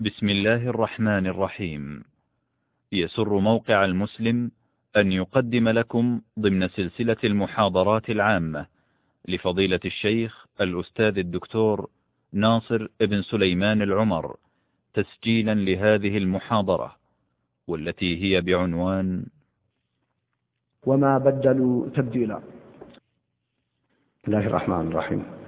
بسم الله الرحمن الرحيم. يسر موقع المسلم أن يقدم لكم ضمن سلسلة المحاضرات العامة لفضيلة الشيخ الأستاذ الدكتور ناصر ابن سليمان العمر تسجيلا لهذه المحاضرة والتي هي بعنوان وما بدلوا تبديلا. بسم الله الرحمن الرحيم.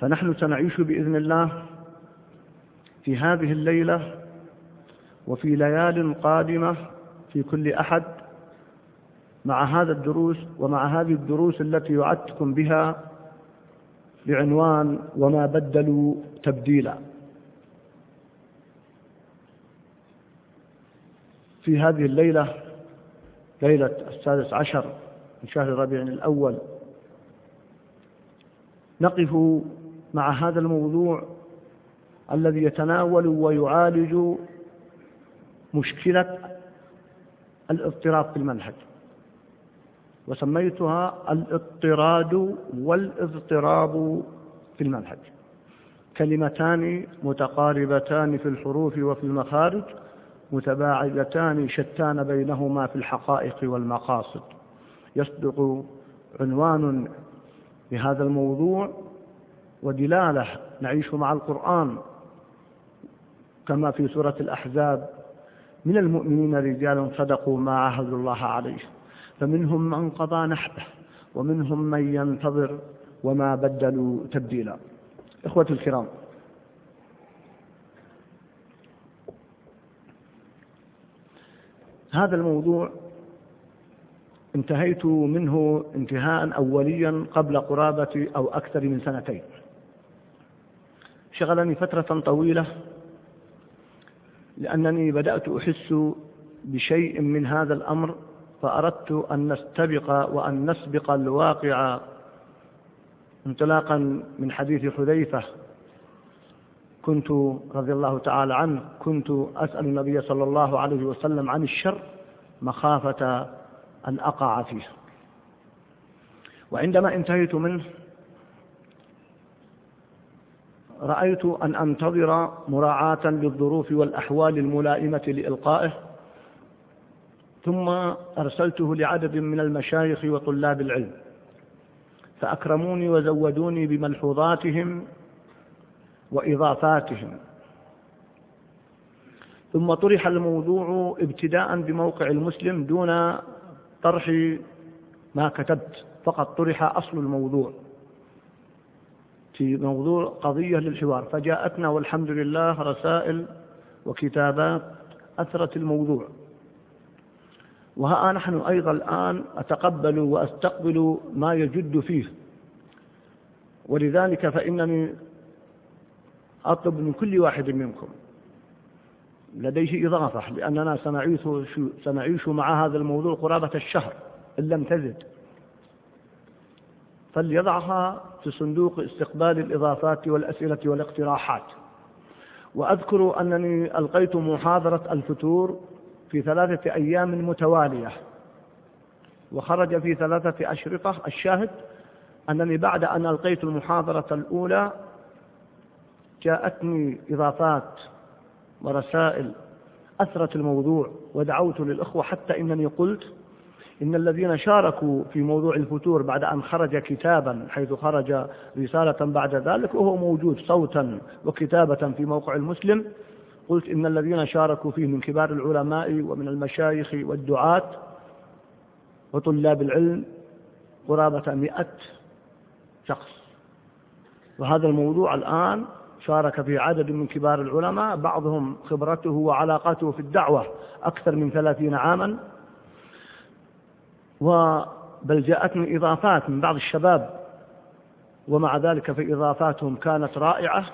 فنحن سنعيش بإذن الله في هذه الليلة وفي ليال قادمة في كل أحد مع هذا الدروس ومع هذه الدروس التي وعدتكم بها بعنوان وما بدلوا تبديلا. في هذه الليلة ليلة السادس عشر من شهر ربيع الأول نقف مع هذا الموضوع الذي يتناول ويعالج مشكلة الاضطراب في المنهج. وسميتها الاضطراد والاضطراب في المنهج. كلمتان متقاربتان في الحروف وفي المخارج متباعدتان شتان بينهما في الحقائق والمقاصد. يصدق عنوان لهذا الموضوع ودلالة نعيش مع القرآن كما في سورة الأحزاب. من المؤمنين رجال صدقوا ما عاهدوا الله عليه فمنهم من قضى نحبه ومنهم من ينتظر وما بدلوا تبديلا. إخوة الكرام هذا الموضوع انتهيت منه انتهاء أوليا قبل قرابة أو أكثر من سنتين. شغلني فترة طويلة لأنني بدأت أحس بشيء من هذا الأمر فأردت أن نستبق وأن نسبق الواقع انطلاقا من حديث حذيفة. كنت رضي الله تعالى عنه كنت أسأل النبي صلى الله عليه وسلم عن الشر مخافة أن أقع فيه. وعندما انتهيت منه رأيت أن أنتظر مراعاة للظروف والأحوال الملائمة لإلقائه ثم أرسلته لعدد من المشايخ وطلاب العلم فأكرموني وزودوني بملحوظاتهم وإضافاتهم. ثم طرح الموضوع ابتداء بموقع المسلم دون طرح ما كتبت فقط طرح أصل الموضوع. في موضوع قضية للحوار. فجاءتنا والحمد لله رسائل وكتابات أثرت الموضوع. وها نحن أيضا الآن أتقبل وأستقبل ما يجد فيه. ولذلك فإنني أطلب من كل واحد منكم لديه إضافة لأننا سنعيش, سنعيش مع هذا الموضوع قرابة الشهر إن لم تزد. فليضعها في صندوق استقبال الإضافات والأسئلة والاقتراحات. وأذكر أنني ألقيت محاضرة الفتور في ثلاثة أيام متوالية. وخرج في ثلاثة أشرطة. الشاهد أنني بعد أن ألقيت المحاضرة الأولى جاءتني إضافات ورسائل أثرت الموضوع ودعوت للأخوة حتى إنني قلت إن الذين شاركوا في موضوع الفتور بعد أن خرج كتابا حيث خرج رسالة بعد ذلك وهو موجود صوتا وكتابة في موقع المسلم قلت إن الذين شاركوا فيه من كبار العلماء ومن المشايخ والدعاة وطلاب العلم قرابة مئة شخص. وهذا الموضوع الآن شارك فيه عدد من كبار العلماء بعضهم خبرته وعلاقته في الدعوة أكثر من ثلاثين عاما. بل جاءتني إضافات من بعض الشباب ومع ذلك في إضافاتهم كانت رائعة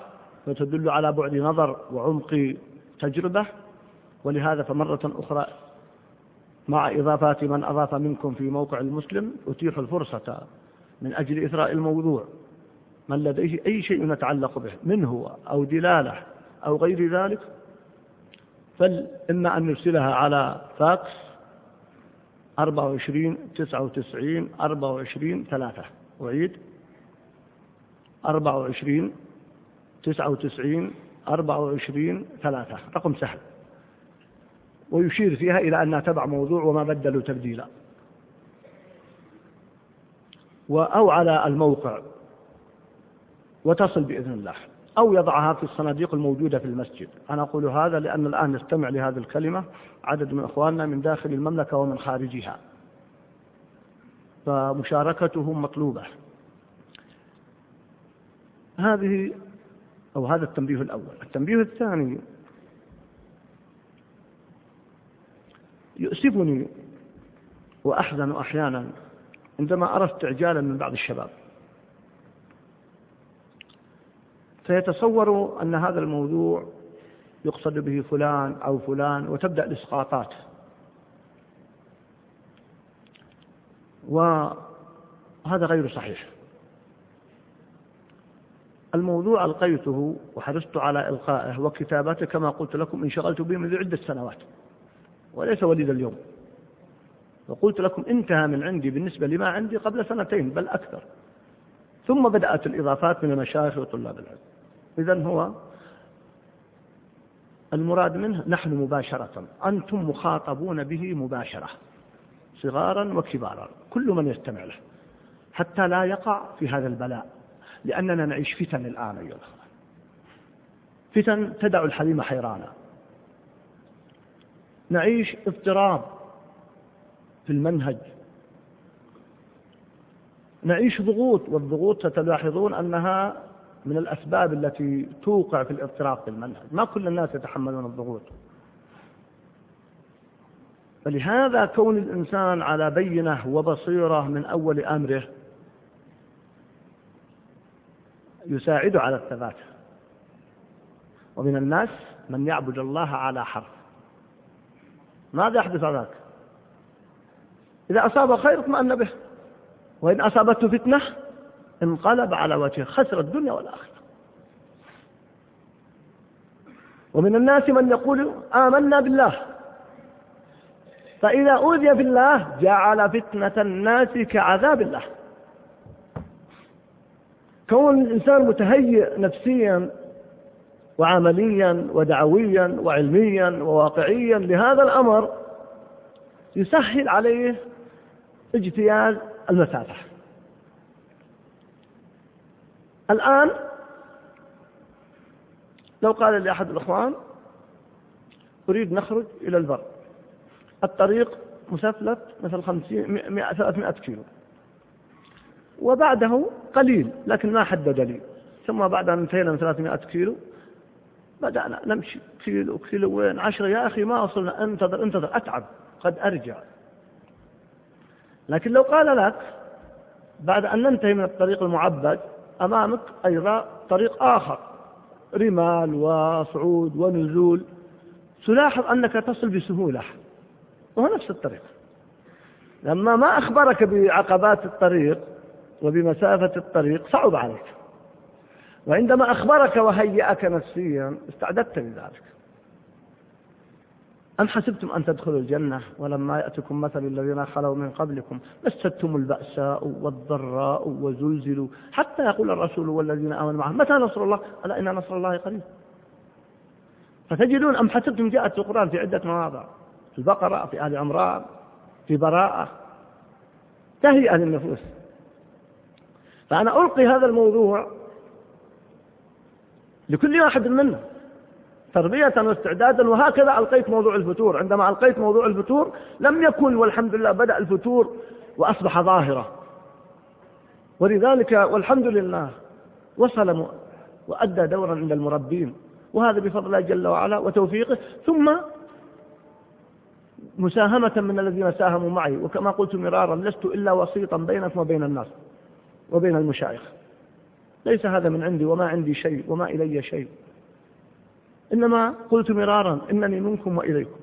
وتدل على بعد نظر وعمق تجربة. ولهذا فمرة أخرى مع إضافات من أضاف منكم في موقع المسلم أتيح الفرصة من أجل إثراء الموضوع. من لديه أي شيء يتعلق به منه أو دلالة أو غير ذلك فإما أن نرسلها على فاكس 24 99 24 3 أعيد 24 99 24 3 رقم سهل. ويشير فيها إلى أنها تبع موضوع وما بدلوا تبديلا. أو على الموقع. وتصل بإذن الله. أو يضعها في الصناديق الموجودة في المسجد. أنا أقول هذا لأن الآن نستمع لهذه الكلمة. عدد من إخواننا من داخل المملكة ومن خارجها. فمشاركتهم مطلوبة. هذه أو هذا التنبيه الأول. التنبيه الثاني. يؤسفني وأحزن أحيانا عندما أرى استعجالا من بعض الشباب. فيتصور أن هذا الموضوع يقصد به فلان أو فلان وتبدأ الإسقاطات. وهذا غير صحيح. الموضوع ألقيته وحرصت على إلقائه وكتابته كما قلت لكم انشغلت به منذ عدة سنوات وليس وليد اليوم. وقلت لكم انتهى من عندي بالنسبة لما عندي قبل سنتين بل أكثر. ثم بدأت الإضافات من المشايخ وطلاب العلم. إذا هو المراد منه نحن مباشرة أنتم مخاطبون به مباشرة صغارا وكبارا كل من يستمع له حتى لا يقع في هذا البلاء لأننا نعيش فتن الآن أيها فتن تدع الحليم حيرانا. نعيش اضطراب في المنهج. نعيش ضغوط والضغوط ستلاحظون أنها من الأسباب التي توقع في الاضطراب في المنهج. ما كل الناس يتحملون الضغوط. فلهذا كون الإنسان على بينة وبصيرة من أول أمره يساعد على الثبات. ومن الناس من يعبد الله على حرف. ماذا يحدث ذاك إذا أصاب خير اطمأن به. وإن أصابته فتنة انقلب على وجهه خسر الدنيا والآخرة. ومن الناس من يقول آمنا بالله. فإذا أوذي في الله جعل فتنة الناس كعذاب الله. كون الإنسان متهيئ نفسيا وعمليا ودعويا وعلميا وواقعيا لهذا الأمر يسهل عليه اجتياز المسافة. الآن لو قال لأحد الإخوان أريد نخرج إلى البر. الطريق مسفلت مثل خمسين ثلاثمائة كيلو. وبعده قليل لكن ما حدد لي ثم بعد أن انتهينا من 300 كيلو بدأنا نمشي. كيلو كيلو وين؟ عشرة. يا أخي ما وصلنا. انتظر انتظر. أتعب. قد أرجع. لكن لو قال لك بعد أن ننتهي من الطريق المعبد أمامك أيضا طريق آخر رمال وصعود ونزول. تلاحظ أنك تصل بسهولة. وهو نفس الطريق. لما ما أخبرك بعقبات الطريق وبمسافة الطريق صعب عليك. وعندما أخبرك وهيأك نفسيا استعددت لذلك. أم حسبتم أن تدخلوا الجنة؟ ولما يأتكم مثل الذين خلوا من قبلكم مستهم البأساء والضراء وزلزلوا. حتى يقول الرسول والذين آمنوا معه متى نصر الله؟ ألا إن نصر الله قريب. فتجدون أم حسبتم جاءت في القرآن في عدة مواضع في البقرة في آل عمران في براءة. تهيئة للنفوس. فأنا ألقي هذا الموضوع لكل واحد منا. تربية واستعدادا وهكذا ألقيت موضوع الفتور. عندما ألقيت موضوع الفتور لم يكن والحمد لله بدأ الفتور وأصبح ظاهرة. ولذلك والحمد لله وصل وأدى دورا عند المربين وهذا بفضل الله جل وعلا وتوفيقه. ثم مساهمة من الذين ساهموا معي وكما قلت مرارا لست إلا وسيطا بينكم وبين الناس وبين المشايخ. ليس هذا من عندي وما عندي شيء وما إلي شيء. إنما قلت مرارا إنني منكم وإليكم.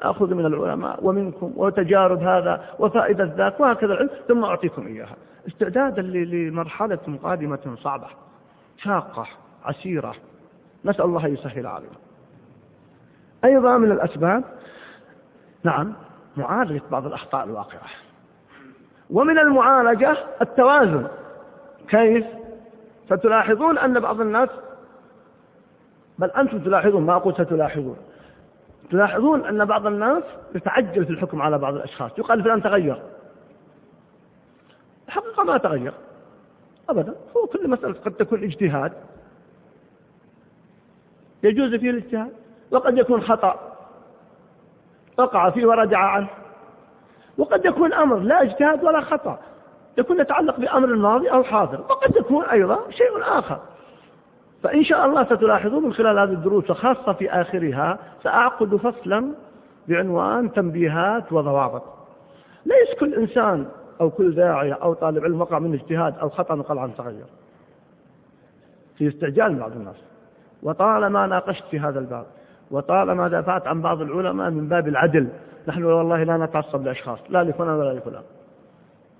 أخذ من العلماء ومنكم وتجارب هذا وفائدة ذاك وهكذا العلم ثم أعطيكم إياها. استعدادا لمرحلة قادمة صعبة شاقة عسيرة. نسأل الله يسهل علينا. أيضا من الأسباب نعم معالجة بعض الأخطاء الواقعة. ومن المعالجة التوازن. كيف؟ ستلاحظون أن بعض الناس بل أنتم تلاحظون ما أقول ستلاحظون. تلاحظون أن بعض الناس يتعجل في الحكم على بعض الأشخاص. يقال فلان تغير. الحقيقة ما تغير. أبدا. هو كل مسألة قد تكون اجتهاد يجوز فيه الاجتهاد. وقد يكون خطأ. وقع فيه ورجع عنه. وقد يكون أمر لا اجتهاد ولا خطأ. يكون يتعلق بأمر ماضي أو حاضر. وقد يكون أيضا شيء آخر. فإن شاء الله ستلاحظون من خلال هذه الدروس وخاصة في آخرها سأعقد فصلا بعنوان تنبيهات وضوابط. ليس كل إنسان أو كل داعية أو طالب علم وقع من اجتهاد أو خطأ نقل عن تغير. في استعجال بعض الناس. وطالما ناقشت في هذا الباب وطالما دافعت عن بعض العلماء من باب العدل نحن والله لا نتعصب لأشخاص لا لفلان ولا لفلان.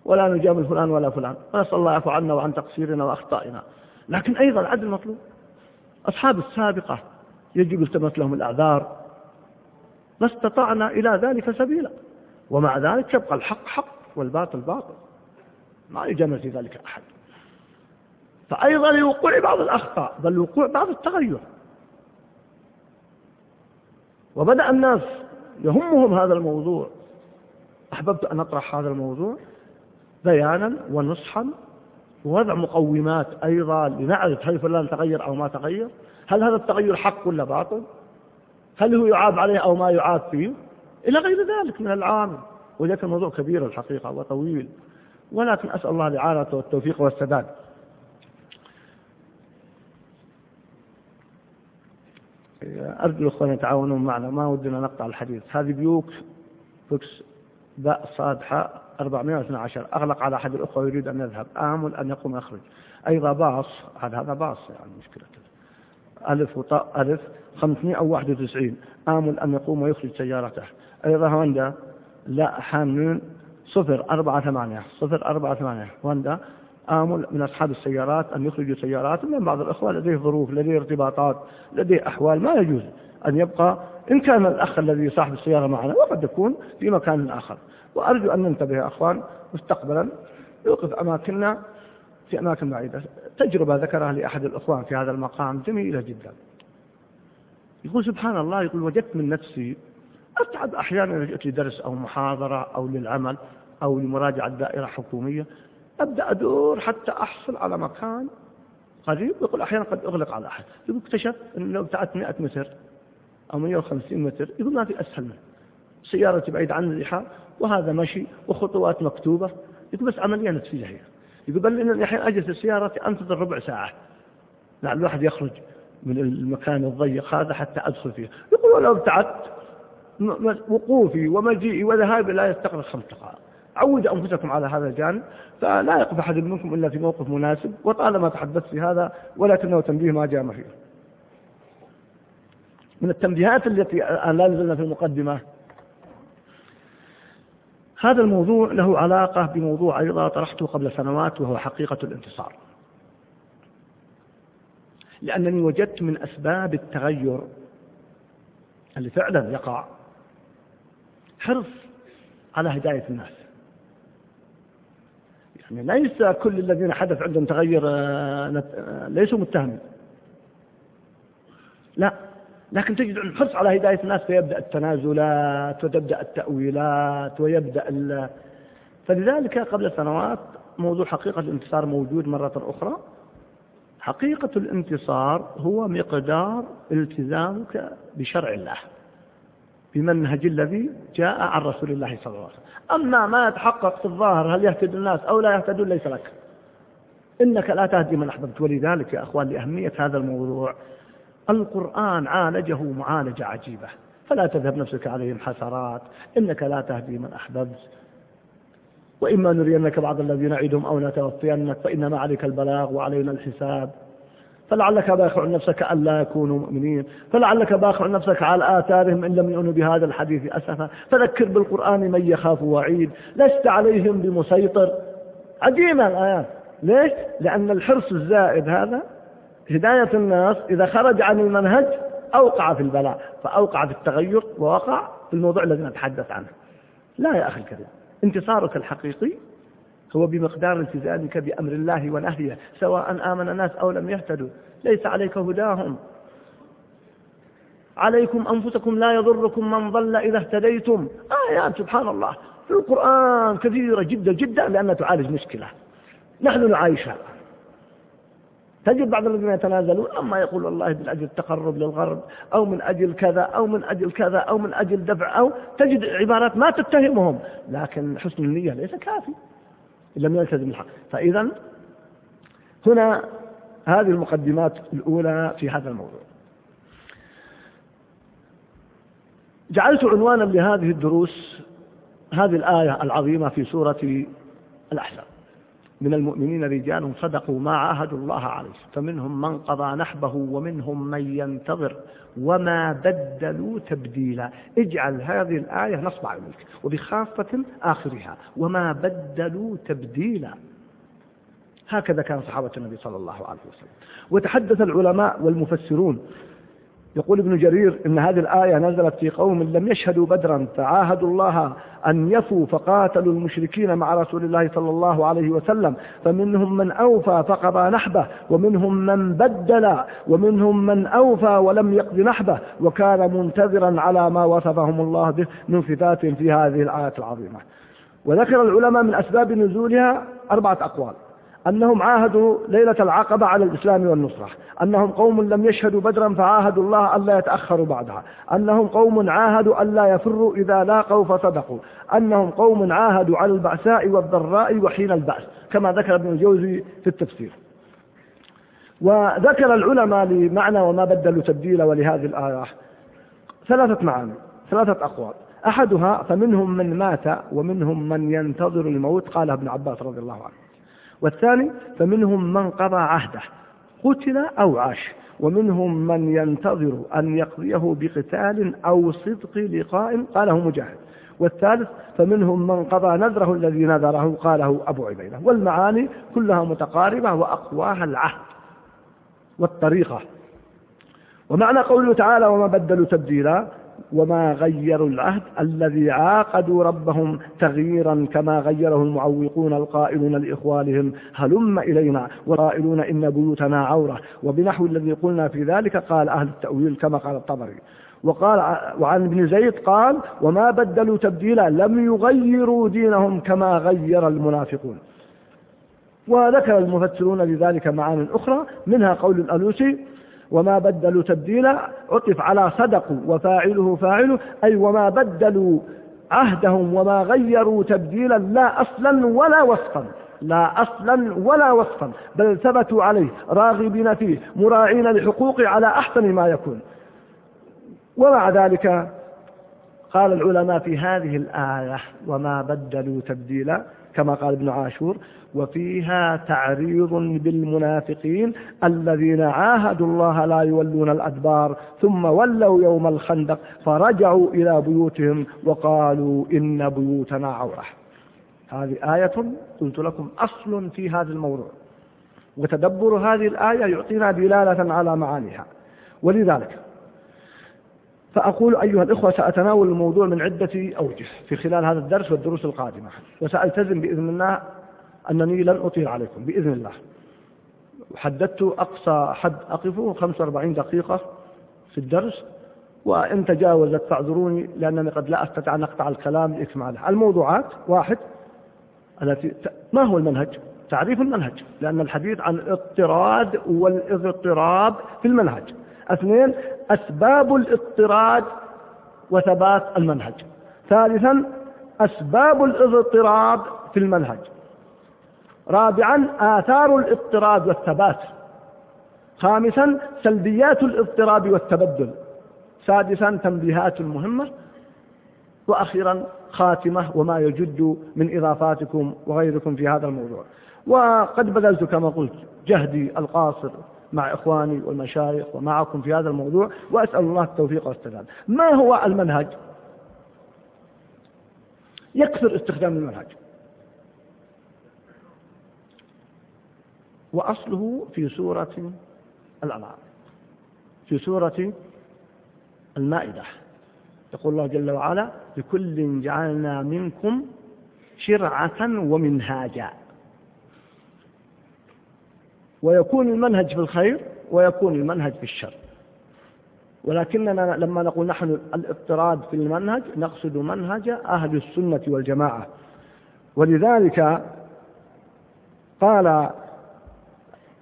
ولا نجامل فلان ولا فلان. ونسأل الله يعفو عنا وعن تقصيرنا وأخطائنا. لكن أيضا العدل مطلوب. أصحاب السابقة يجب التمس لهم الأعذار. ما استطعنا إلى ذلك سبيلا. ومع ذلك يبقى الحق حق والباطل باطل. ما يجمل في ذلك أحد. فأيضا لوقوع بعض الأخطاء بل وقوع بعض التغير. وبدأ الناس يهمهم هذا الموضوع. أحببت أن أطرح هذا الموضوع بيانا ونصحا ووضع مقومات أيضا لنعرف هل فلان تغير أو ما تغير. هل هذا التغير حق ولا باطل؟ هل هو يعاب عليه أو ما يعاب فيه؟ إلى غير ذلك من العامل. وذلك الموضوع كبير الحقيقة وطويل. ولكن أسأل الله الإعانة والتوفيق والسداد. أرجو الأخوان يتعاونون معنا. ما ودنا نقطع الحديث. هذه بيوك بوكس باء صاد حاء. 412 أغلق على أحد الأخوة يريد أن يذهب. آمل أن يقوم يخرج أيضا باص. هذا هذا باص يعني مشكلة. ألف وطاء ألف 591 آمل أن يقوم ويخرج سيارته. أيضا هوندا. لا حاملون. صفر أربعة ثمانية. صفر أربعة ثمانية. هوندا. آمل من أصحاب السيارات أن يخرجوا سيارات من بعض الأخوة. لديه ظروف لديه ارتباطات لديه أحوال. ما يجوز أن يبقى إن كان الأخ الذي صاحب السيارة معنا وقد يكون في مكان آخر. وأرجو أن ننتبه يا أخوان مستقبلا. يوقف أماكننا في أماكن بعيدة. تجربة ذكرها لأحد الأخوان في هذا المقام جميلة جدا. يقول سبحان الله يقول وجدت من نفسي أتعب أحيانا جئت لدرس أو محاضرة أو للعمل أو لمراجعة دائرة حكومية. أبدأ أدور حتى أحصل على مكان قريب. يقول أحيانا قد أغلق على أحد. يقول اكتشف أن لو ابتعدت 100 متر أو 150 متر يقول ما في أسهل منه. سيارتي بعيد عن الرحال وهذا مشي وخطوات مكتوبة. يقول بس عملية نفسية هي. يقول بل إن أحيانا أجلس السيارة أنتظر ربع ساعة. لعل الواحد يخرج من المكان الضيق هذا حتى أدخل فيه. يقول ولو ابتعدت وقوفي ومجيئي وذهابي لا يستغرق خمس دقائق. عودوا أنفسكم على هذا الجانب. فلا يقف أحد منكم إلا في موقف مناسب وطالما تحدثت في هذا ولكنه تنبيه ما جاء فيه. من التنبيهات التي الآن لا نزلنا في المقدمة. هذا الموضوع له علاقة بموضوع أيضا طرحته قبل سنوات وهو حقيقة الانتصار. لأنني وجدت من أسباب التغير اللي فعلا يقع حرص على هداية الناس. يعني ليس كل الذين حدث عندهم تغير آه، آه، ليسوا متهمين. لا. لكن تجد الحرص على هداية الناس فيبدأ التنازلات وتبدأ التأويلات ويبدأ ال... فلذلك قبل سنوات موضوع حقيقة الانتصار موجود مرة أخرى. حقيقة الانتصار هو مقدار التزامك بشرع الله بمنهج الذي جاء عن رسول الله صلى الله عليه وسلم. أما ما يتحقق في الظاهر هل يهتد الناس أو لا يهتدون؟ ليس لك. إنك لا تهدي من أحببت. ولذلك يا أخوان لأهمية هذا الموضوع القرآن عالجه معالجة عجيبة. فلا تذهب نفسك عليهم حسرات. إنك لا تهدي من أحببت. وإما نرينك بعض الذين نعدهم أو نتوفينك فإنما عليك البلاغ وعلينا الحساب. فلعلك باخع نفسك أن لا يكونوا مؤمنين. فلعلك باخع نفسك على آثارهم إن لم يؤمنوا بهذا الحديث أسفا. فذكر بالقرآن من يخاف وعيد. لست عليهم بمسيطر. عجيبة الآيات. ليش؟ لأن الحرص الزائد هذا هداية الناس إذا خرج عن المنهج أوقع في البلاء فأوقع في التغير ووقع في الموضوع الذي نتحدث عنه. لا يا أخي الكريم انتصارك الحقيقي هو بمقدار التزامك بأمر الله ونهيه سواء آمن الناس أو لم يهتدوا. ليس عليك هداهم. عليكم أنفسكم لا يضركم من ضل إذا اهتديتم. آيات سبحان الله. في القرآن كثيرة جدا جدا لأنها تعالج مشكلة. نحن نعايشها تجد بعض الذين يتنازلون أما يقول والله من أجل التقرب للغرب أو من أجل كذا أو من أجل كذا أو من أجل دفع أو تجد عبارات ما تتهمهم لكن حسن النية ليس كافي لم يلتزم الحق. فإذا هنا هذه المقدمات الأولى في هذا الموضوع. جعلت عنوانا لهذه الدروس هذه الآية العظيمة في سورة الأحزاب. من المؤمنين رجال صدقوا ما عاهدوا الله عليه فمنهم من قضى نحبه ومنهم من ينتظر وما بدلوا تبديلا. اجعل هذه الآية نصب عينيك وبخاصة آخرها وما بدلوا تبديلا. هكذا كان صحابة النبي صلى الله عليه وسلم. وتحدث العلماء والمفسرون يقول ابن جرير إن هذه الآية نزلت في قوم لم يشهدوا بدرا فعاهدوا الله أن يفوا فقاتلوا المشركين مع رسول الله صلى الله عليه وسلم فمنهم من أوفى فقضى نحبه ومنهم من بدل ومنهم من أوفى ولم يقض نحبه وكان منتظرا على ما وصفهم الله به من صفات في هذه الآية العظيمة. وذكر العلماء من أسباب نزولها أربعة أقوال. أنهم عاهدوا ليلة العقبة على الإسلام والنصرة. أنهم قوم لم يشهدوا بدرا فعاهدوا الله ألا يتأخروا بعدها. أنهم قوم عاهدوا ألا يفروا إذا لاقوا فصدقوا أنهم قوم عاهدوا على البعثاء والضراء وحين البأس كما ذكر ابن الجوزي في التفسير. وذكر العلماء لمعنى وما بدلوا تبديلا ولهذه الآية ثلاثة معاني ثلاثة أقوال. أحدها فمنهم من مات ومنهم من ينتظر الموت قالها ابن عباس رضي الله عنه. والثاني فمنهم من قضى عهده قتل أو عاش ومنهم من ينتظر أن يقضيه بقتال أو صدق لقاء قاله مجاهد. والثالث فمنهم من قضى نذره الذي نذره قاله أبو عبيدة. والمعاني كلها متقاربة وأقواها العهد والطريقة. ومعنى قوله تعالى وما بدلوا تبديلا؟ وما غيروا العهد الذي عاقدوا ربهم تغييرا كما غيره المعوقون القائلون لإخوانهم هلم إلينا والقائلون إن بيوتنا عورة وبنحو الذي قلنا في ذلك قال أهل التأويل كما قال الطبري. وقال وعن ابن زيد قال وما بدلوا تبديلا لم يغيروا دينهم كما غير المنافقون. وذكر المفسرون لذلك معان أخرى منها قول الألوسي وما بدلوا تبديلا عطف على صدقوا وفاعله فاعله أي وما بدلوا عهدهم وما غيروا تبديلا لا أصلا ولا وصفا لا أصلا ولا وصفا بل ثبتوا عليه راغبين فيه مراعين لحقوقه على أحسن ما يكون. ومع ذلك قال العلماء في هذه الآية وما بدلوا تبديلا كما قال ابن عاشور وفيها تعريض بالمنافقين الذين عاهدوا الله لا يولون الأدبار ثم ولوا يوم الخندق فرجعوا إلى بيوتهم وقالوا إن بيوتنا عورة. هذه آية قلت لكم أصل في هذا الموضوع. وتدبر هذه الآية يعطينا دلالة على معانيها. ولذلك فأقول أيها الإخوة سأتناول الموضوع من عدة أوجه في خلال هذا الدرس والدروس القادمة. وسألتزم بإذن الله أنني لن أطيل عليكم. بإذن الله. حددت أقصى حد أقفه 45 دقيقة في الدرس. وإن تجاوزت فاعذروني لأنني قد لا أستطيع أن أقطع الكلام لإكماله. الموضوعات واحد التي ما هو المنهج؟ تعريف المنهج. لأن الحديث عن الاضطراد والإضطراب في المنهج. اثنين أسباب الاضطراد وثبات المنهج. ثالثا أسباب الاضطراب في المنهج. رابعا آثار الاضطراب والثبات. خامسا سلبيات الاضطراب والتبدل. سادسا تنبيهات مهمة. وأخيرا خاتمة وما يجد من إضافاتكم وغيركم في هذا الموضوع. وقد بذلت كما قلت جهدي القاصر مع إخواني والمشايخ ومعكم في هذا الموضوع وأسأل الله التوفيق والسداد. ما هو المنهج؟ يكثر استخدام المنهج. وأصله في سورة الأنعام في سورة المائدة. يقول الله جل وعلا لكل جعلنا منكم شرعة ومنهاجا. ويكون المنهج في الخير ويكون المنهج في الشر. ولكننا لما نقول نحن الاضطراد في المنهج نقصد منهج أهل السنة والجماعة. ولذلك قال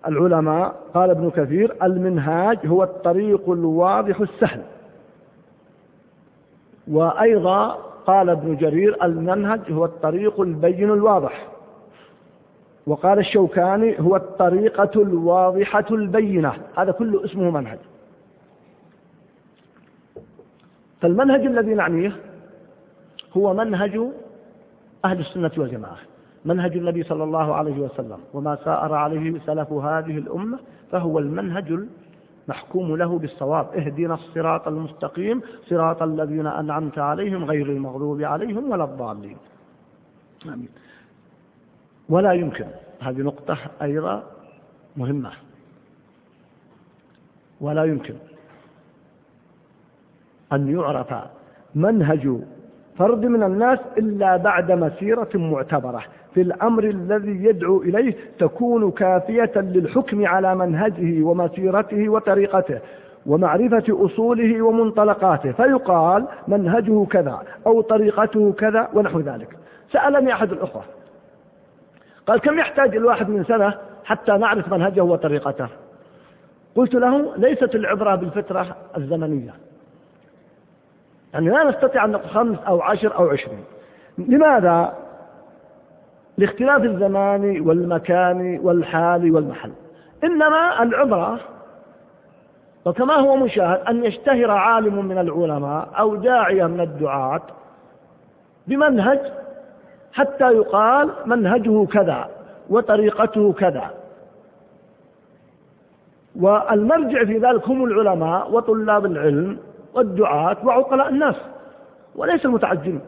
العلماء قال ابن كثير المنهاج هو الطريق الواضح السهل. وأيضا قال ابن جرير المنهج هو الطريق البين الواضح. وقال الشوكاني هو الطريقة الواضحة البينة. هذا كله اسمه منهج. فالمنهج الذي نعنيه هو منهج أهل السنة والجماعة. منهج النبي صلى الله عليه وسلم. وما سار عليه سلف هذه الأمة فهو المنهج المحكوم له بالصواب. اهدنا الصراط المستقيم صراط الذين أنعمت عليهم غير المغضوب عليهم ولا الضالين. آمين. ولا يمكن. هذه نقطة أيضا مهمة. ولا يمكن أن يعرف منهج فرد من الناس إلا بعد مسيرة معتبرة. في الأمر الذي يدعو إليه تكون كافية للحكم على منهجه ومسيرته وطريقته ومعرفة أصوله ومنطلقاته. فيقال منهجه كذا أو طريقته كذا ونحو ذلك. سألني أحد الأخوة قال كم يحتاج الواحد من سنة حتى نعرف منهجه وطريقته؟ قلت له ليست العبرة بالفترة الزمنية. يعني لا نستطيع أن نقول خمس أو عشر أو عشرين. لماذا؟ لاختلاف الزمان والمكان والحال والمحل. إنما العبرة وكما هو مشاهد أن يشتهر عالم من العلماء أو داعية من الدعاة بمنهج حتى يقال منهجه كذا وطريقته كذا. والمرجع في ذلك هم العلماء وطلاب العلم والدعاة وعقلاء الناس وليس المتعجلين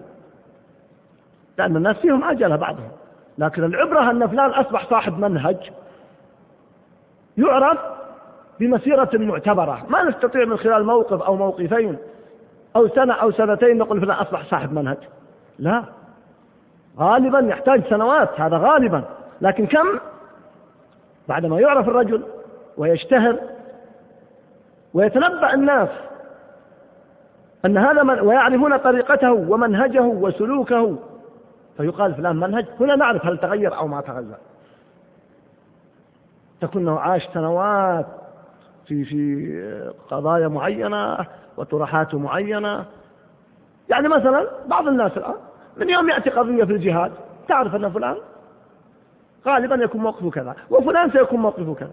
لأن الناس فيهم عجلة بعضهم. لكن العبرة أن فلان أصبح صاحب منهج يعرف بمسيرة معتبرة. ما نستطيع من خلال موقف أو موقفين أو سنة أو سنتين نقول فلان أصبح صاحب منهج. لا. غالبا يحتاج سنوات هذا غالبا. لكن كم؟ بعدما يعرف الرجل ويشتهر ويتنبأ الناس أن هذا من ويعرفون طريقته ومنهجه وسلوكه فيقال فلان منهج. هنا نعرف هل تغير أو ما تغير. تكون عاش سنوات في في قضايا معينة وطرحات معينة. يعني مثلا بعض الناس الآن من يوم يأتي قضية في الجهاد. تعرف أن فلان غالبا يكون موقفه كذا وفلان سيكون موقفه كذا.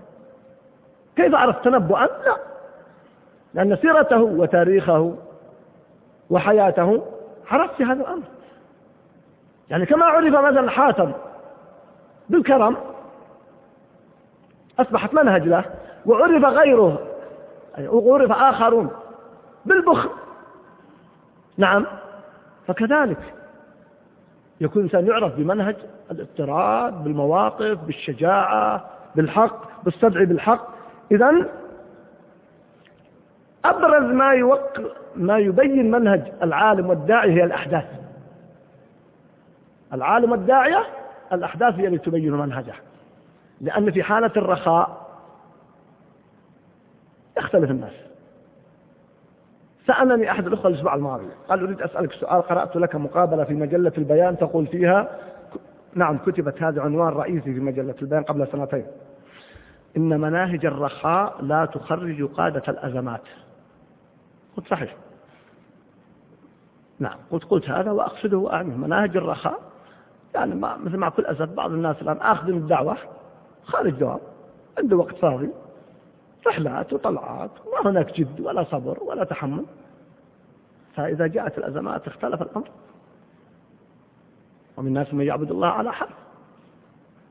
كيف عرفت تنبؤا؟ لا. لأن سيرته وتاريخه وحياته عرفت هذا الأمر. يعني كما عرف مثلا حاتم بالكرم أصبحت منهج له وعرف غيره وعرف آخرون بالبخل. نعم. فكذلك يكون الإنسان يعرف بمنهج الاضطراد بالمواقف بالشجاعة بالحق بالصدع بالحق. إذا أبرز ما يوق ما يبين منهج العالم والداعي هي الأحداث. العالم والداعية الأحداث هي التي تبين منهجه. لأن في حالة الرخاء يختلف الناس. سألني أحد الأخوة الأسبوع الماضي قال أريد أسألك سؤال قرأت لك مقابلة في مجلة البيان تقول فيها نعم كتبت هذا عنوان رئيسي في مجلة البيان قبل سنتين. إن مناهج الرخاء لا تخرج قادة الأزمات. قلت صحيح. نعم قلت قلت هذا وأقصده وأعنيه مناهج الرخاء يعني ما مثل مع كل أسف بعض الناس الآن آخذ الدعوة خارج دوام عنده وقت فاضي. رحلات وطلعات ما هناك جد ولا صبر ولا تحمل. فإذا جاءت الأزمات اختلف الأمر. ومن الناس من يعبد الله على حرف.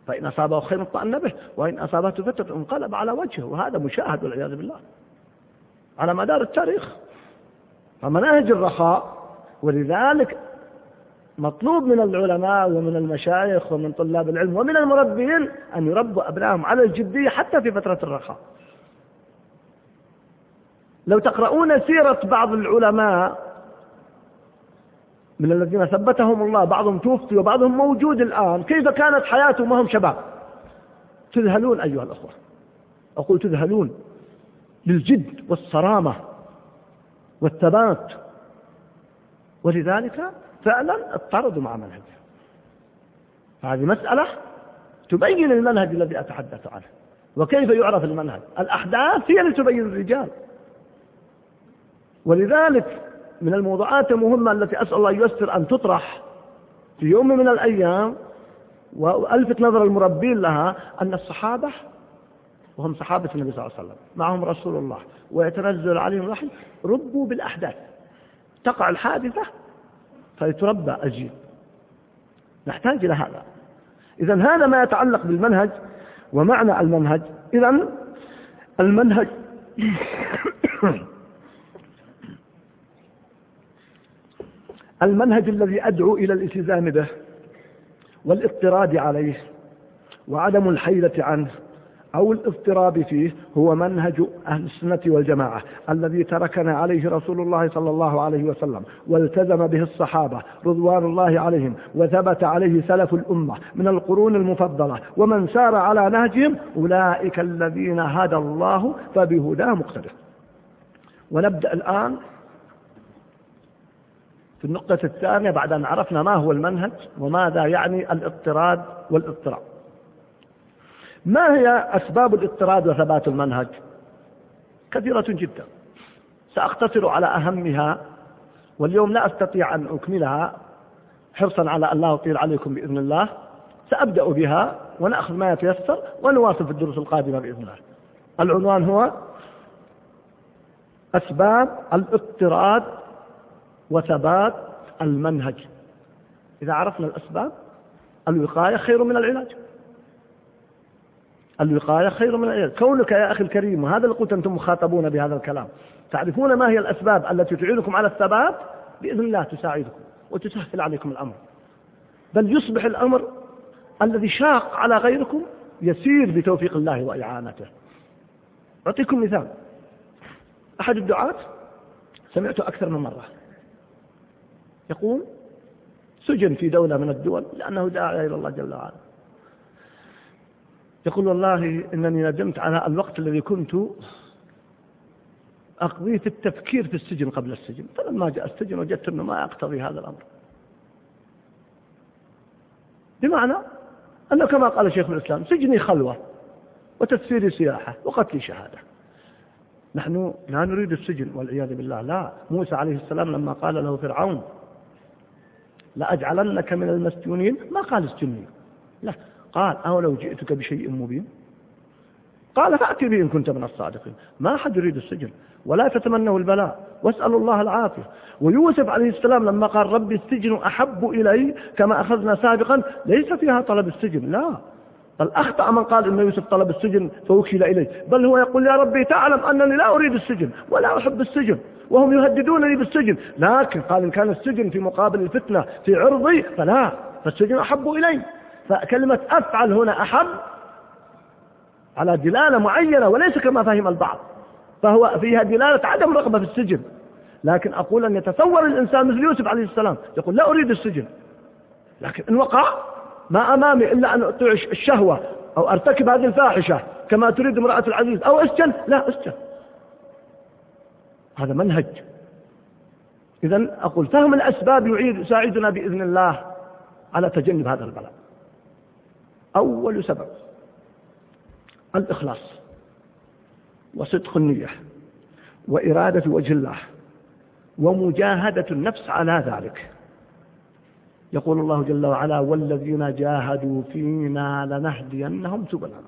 فإن أصابه خير اطمأن به وإن أصابته فترة انقلب على وجهه وهذا مشاهد والعياذ بالله. على مدار التاريخ. فمناهج الرخاء ولذلك مطلوب من العلماء ومن المشايخ ومن طلاب العلم ومن المربين أن يربوا أبنائهم على الجدية حتى في فترة الرخاء. لو تقرؤون سيرة بعض العلماء من الذين ثبتهم الله بعضهم توفي وبعضهم موجود الآن كيف كانت حياتهم وهم شباب؟ تذهلون أيها الأخوة. أقول تذهلون للجد والصرامة والثبات. ولذلك فعلا اضطردوا مع منهج. هذه مسألة تبين المنهج الذي أتحدث عنه. وكيف يعرف المنهج؟ الأحداث هي التي تبين الرجال. ولذلك من الموضوعات المهمة التي أسأل الله ييسر أن تطرح في يوم من الأيام وألفت نظر المربين لها أن الصحابة وهم صحابة النبي صلى الله عليه وسلم معهم رسول الله ويتنزل عليهم الوحي ربوا بالأحداث. تقع الحادثة فيتربى أجيل نحتاج إلى هذا. إذا هذا ما يتعلق بالمنهج ومعنى المنهج. إذا المنهج المنهج الذي أدعو إلى الالتزام به والاضطراد عليه وعدم الحيلة عنه أو الاضطراب فيه هو منهج أهل السنة والجماعة الذي تركنا عليه رسول الله صلى الله عليه وسلم والتزم به الصحابة رضوان الله عليهم وثبت عليه سلف الأمة من القرون المفضلة ومن سار على نهجهم أولئك الذين هدى الله فبهداه مقتدر. ونبدأ الآن في النقطة الثانية بعد أن عرفنا ما هو المنهج وماذا يعني الاضطراد والاضطراب. ما هي أسباب الاضطراد وثبات المنهج؟ كثيرة جدا. سأقتصر على أهمها واليوم لا أستطيع أن أكملها حرصا على أن لا أطيل عليكم بإذن الله. سأبدأ بها ونأخذ ما يتيسر ونواصل في الدروس القادمة بإذن الله. العنوان هو أسباب الاضطراد وثبات المنهج. إذا عرفنا الأسباب الوقاية خير من العلاج. الوقاية خير من العلاج. كونك يا أخي الكريم وهذا اللي قلت أنتم مخاطبون بهذا الكلام تعرفون ما هي الأسباب التي تعينكم على الثبات؟ بإذن الله تساعدكم وتسهل عليكم الأمر. بل يصبح الأمر الذي شاق على غيركم يسير بتوفيق الله وإعانته. أعطيكم مثال. أحد الدعاة سمعته أكثر من مرة. يقول سجن في دولة من الدول لأنه داعي إلى الله جل وعلا. يقول والله إنني ندمت على الوقت الذي كنت أقضيه في التفكير في السجن قبل السجن. فلما جاء السجن وجدت أنه ما يقتضي هذا الأمر. بمعنى أنه كما قال شيخ الإسلام سجني خلوة وتسفيري سياحة وقتلي شهادة. نحن لا نريد السجن والعياذ بالله. لا موسى عليه السلام لما قال له فرعون لأجعلنك من المسجونين؟ ما قال اسجني لا. قال أولو جئتك بشيء مبين؟ قال فأتي به إن كنت من الصادقين. ما أحد يريد السجن ولا تتمنوا البلاء. واسألوا الله العافية. ويوسف عليه السلام لما قال ربي السجن أحب إلي كما أخذنا سابقا ليس فيها طلب السجن. لا. بل أخطأ من قال إن يوسف طلب السجن فوكل إليه. بل هو يقول يا ربي تعلم أنني لا أريد السجن ولا أحب السجن وهم يهددونني بالسجن. لكن قال إن كان السجن في مقابل الفتنة في عرضي فلا فالسجن أحب إلي. فكلمة أفعل هنا أحب على دلالة معينة وليس كما فهم البعض. فهو فيها دلالة عدم رغبة في السجن. لكن أقول أن يتصور الإنسان مثل يوسف عليه السلام يقول لا أريد السجن. لكن إن وقع ما أمامي إلا أن أطيع الشهوة أو أرتكب هذه الفاحشة كما تريد امرأة العزيز. أو أسجن؟ لا أسجن. هذا منهج. إذا أقول فهم الأسباب يعيد يساعدنا بإذن الله على تجنب هذا البلاء. أول سبب الإخلاص وصدق النية وإرادة وجه الله ومجاهدة النفس على ذلك. يقول الله جل وعلا والذين جاهدوا فينا لنهدينهم سبلنا.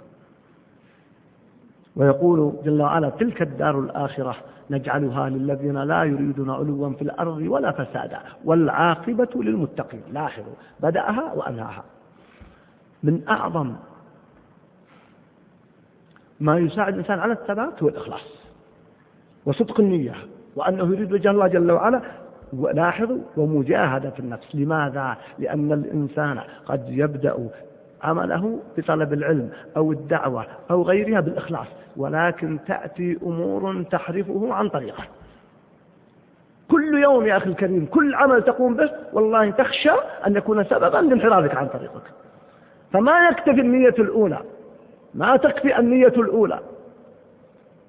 ويقول جل وعلا تلك الدار الآخرة نجعلها للذين لا يريدون علوا في الأرض ولا فسادا والعاقبة للمتقين. لاحظوا بدأها وأنهاها. من أعظم ما يساعد الإنسان على الثبات هو الإخلاص وصدق النية وأنه يريد وجه الله جل وعلا لاحظوا ومجاهدة النفس. لماذا؟ لأن الإنسان قد يبدأ عمله بطلب العلم أو الدعوة أو غيرها بالإخلاص ولكن تأتي أمور تحرفه عن طريقه. كل يوم يا أخي الكريم كل عمل تقوم به والله تخشى أن يكون سببا لانحرافك عن طريقك. فما يكتفي النية الأولى؟ ما تكفي النية الأولى؟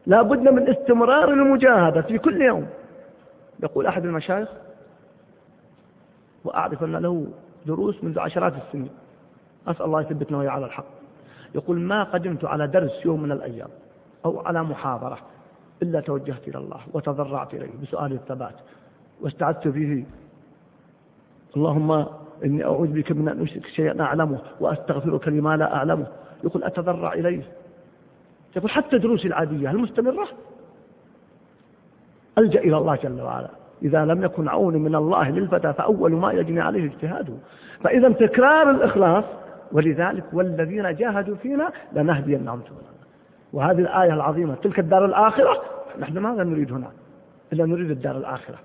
لا بد من استمرار المجاهدة في كل يوم. يقول أحد المشايخ وأعرف أن له دروس منذ عشرات السنين. أسأل الله يثبتنا على الحق. يقول ما قدمت على درس يوم من الأيام أو على محاضرة إلا توجهت إلى الله وتضرعت إليه بسؤال الثبات واستعدت فيه اللهم إني أعوذ بك من أن أشرك شيئا أعلمه وأستغفرك لما لا أعلمه. يقول أتضرع إليه. يقول حتى دروسي العادية المستمرة ألجأ إلى الله جل وعلا. إذا لم يكن عون من الله للفتى فأول ما يجني عليه اجتهاده. فإذا تكرار الإخلاص ولذلك والذين جاهدوا فينا لنهدينهم سبلنا. وهذه الآية العظيمة تلك الدار الآخرة؟ نحن ماذا نريد هنا؟ إلا نريد الدار الآخرة.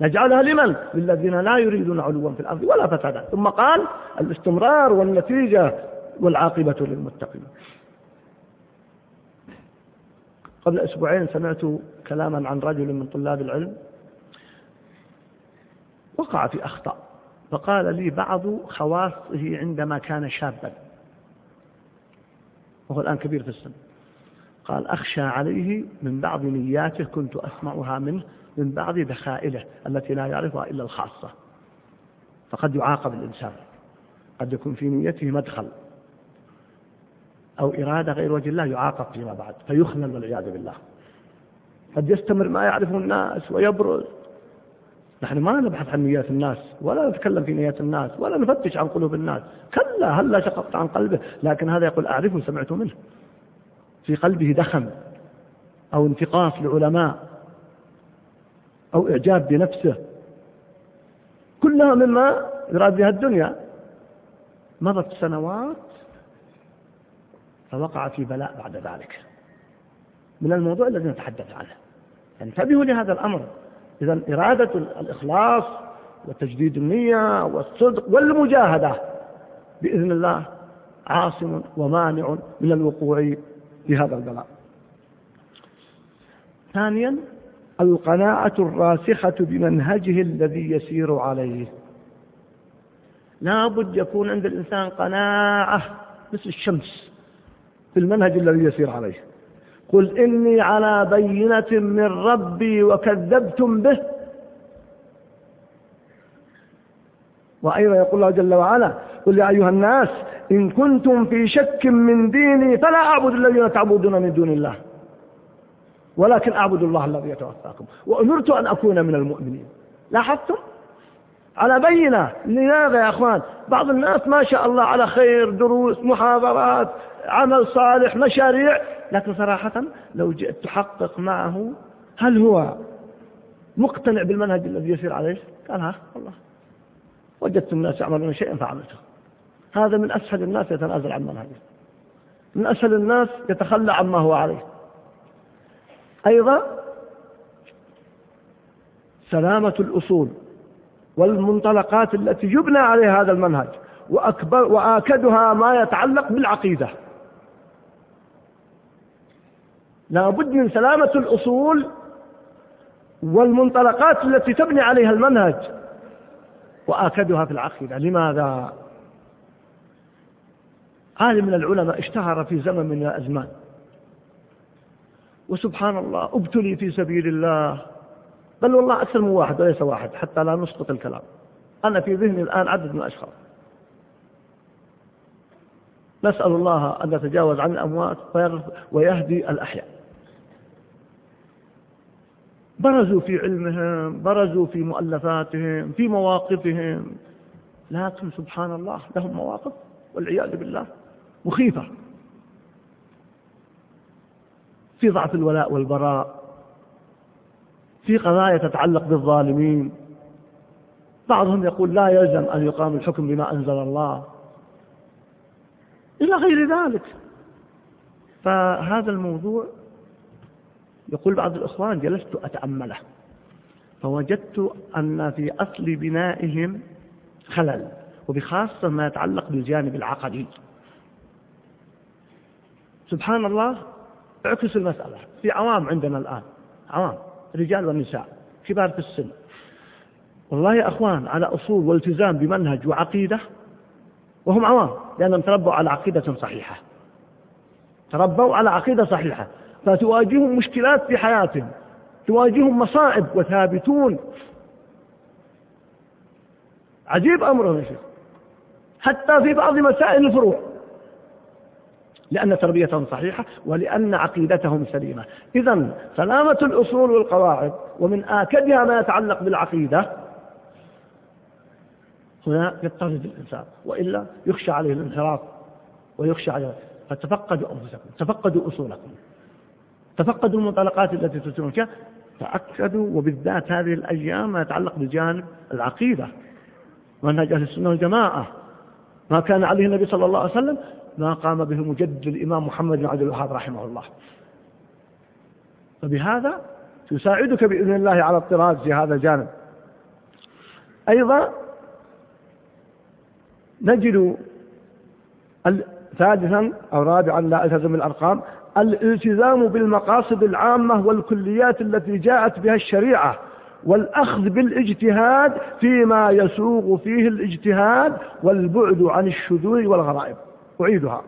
نجعلها لمن؟ للذين لا يريدون علوا في الأرض ولا فسادا. ثم قال الاستمرار والنتيجة والعاقبة للمتقين. قبل أسبوعين سمعت كلاما عن رجل من طلاب العلم وقع في أخطاء فقال لي بعض خواصه عندما كان شابا وهو الآن كبير في السن قال أخشى عليه من بعض نياته كنت أسمعها منه من بعض دخائله التي لا يعرفها إلا الخاصة فقد يعاقب الإنسان قد يكون في نيته مدخل. أو إرادة غير وجه الله يعاقب فيما بعد فيخلل والعياذ بالله. قد يستمر ما يعرفه الناس ويبرز. نحن ما نبحث عن نيات الناس ولا نتكلم في نيات الناس ولا نفتش عن قلوب الناس. كلا هلا شققت عن قلبه؟ لكن هذا يقول أعرفه سمعت منه. في قلبه دخن أو انتقاص لعلماء أو إعجاب بنفسه. كلها مما يراد بها الدنيا. مضت سنوات فوقع في بلاء بعد ذلك. من الموضوع الذي نتحدث عنه. انتبهوا لهذا الأمر. إذا إرادة الإخلاص وتجديد النية والصدق والمجاهدة بإذن الله عاصم ومانع من الوقوع في هذا البلاء. ثانيا القناعة الراسخة بمنهجه الذي يسير عليه. لا بد يكون عند الإنسان قناعة مثل الشمس. في المنهج الذي يسير عليه. قل إني على بينة من ربي وكذبتم به. وأيضا يقول الله جل وعلا قل يا أيها الناس إن كنتم في شك من ديني فلا أعبد الذين تعبدون من دون الله ولكن أعبد الله الذي يتوفاكم. وأمرت أن أكون من المؤمنين. لاحظتم؟ على بينة. لماذا يا أخوان؟ بعض الناس ما شاء الله على خير دروس محاضرات عمل صالح مشاريع لكن صراحة لو جئت تحقق معه هل هو مقتنع بالمنهج الذي يسير عليه؟ قال ها والله. وجدت الناس يعملون شيئا فعملته. هذا من أسهل الناس يتنازل عن منهجه. من أسهل الناس يتخلى عما هو عليه. أيضا سلامة الأصول والمنطلقات التي يبنى عليها هذا المنهج وأكبر وآكدها ما يتعلق بالعقيدة. لا بد من سلامة الأصول والمنطلقات التي تبني عليها المنهج وآكدها في العقيدة. لماذا؟ عالم من العلماء اشتهر في زمن من الأزمان. وسبحان الله ابتلي في سبيل الله. بل والله أكثر من واحد وليس واحد حتى لا نسقط الكلام. أنا في ذهني الآن عدد من الأشخاص. نسأل الله أن يتجاوز عن الأموات ويهدي الأحياء. برزوا في علمهم برزوا في مؤلفاتهم في مواقفهم. لكن سبحان الله لهم مواقف والعياذ بالله. مخيفة. في ضعف الولاء والبراء. في قضايا تتعلق بالظالمين. بعضهم يقول لا يلزم أن يقام الحكم بما أنزل الله. إلى غير ذلك. فهذا الموضوع يقول بعض الإخوان جلست أتأمله. فوجدت أن في أصل بنائهم خلل وبخاصة ما يتعلق بالجانب العقدي. سبحان الله اعكس المسألة. في عوام عندنا الآن عوام رجال ونساء كبار في السن. والله يا أخوان على أصول والتزام بمنهج وعقيدة وهم عوام لأنهم تربوا على عقيدة صحيحة. تربوا على عقيدة صحيحة. فتواجههم مشكلات في حياتهم تواجههم مصائب وثابتون. عجيب أمرهم يا شيخ حتى في بعض مسائل الفروع. لأن تربيتهم صحيحة ولأن عقيدتهم سليمة. إذا سلامة الأصول والقواعد ومن آكدها ما يتعلق بالعقيدة هنا يضطرد الإنسان وإلا يخشى عليه الانحراف ويخشى عليه. فتفقدوا أنفسكم تفقدوا أصولكم. تفقدوا المنطلقات التي فيها تأكدوا وبالذات هذه الأيام ما يتعلق بجانب العقيدة منهج أهل السنة والجماعة. ما كان عليه النبي صلى الله عليه وسلم ما قام به مجدد الإمام محمد بن عبد الوهاب رحمه الله. فبهذا تساعدك بإذن الله على الطراز في هذا الجانب. أيضا نجد ثالثا أو رابعا لا ألتزم الأرقام الالتزام بالمقاصد العامة والكليات التي جاءت بها الشريعة والأخذ بالاجتهاد فيما يسوغ فيه الاجتهاد والبعد عن الشذوذ والغرائب. أعيدها.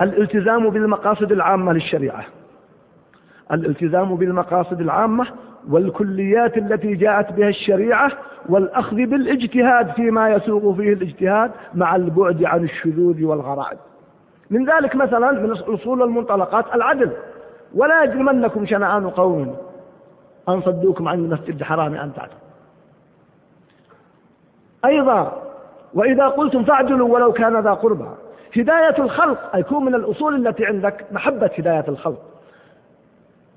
الالتزام بالمقاصد العامة للشريعة. الالتزام بالمقاصد العامة والكليات التي جاءت بها الشريعة والأخذ بالاجتهاد فيما يسوغ فيه الاجتهاد مع البعد عن الشذوذ والغرائب. من ذلك مثلا من أصول المنطلقات العدل. ولا يجرمنكم شنآن قوم أن صدوكم عن المسجد الحرام أن تعتدوا أيضا وإذا قلتم فاعدلوا ولو كان ذا قربى. هداية الخلق يكون من الأصول التي عندك محبة هداية الخلق.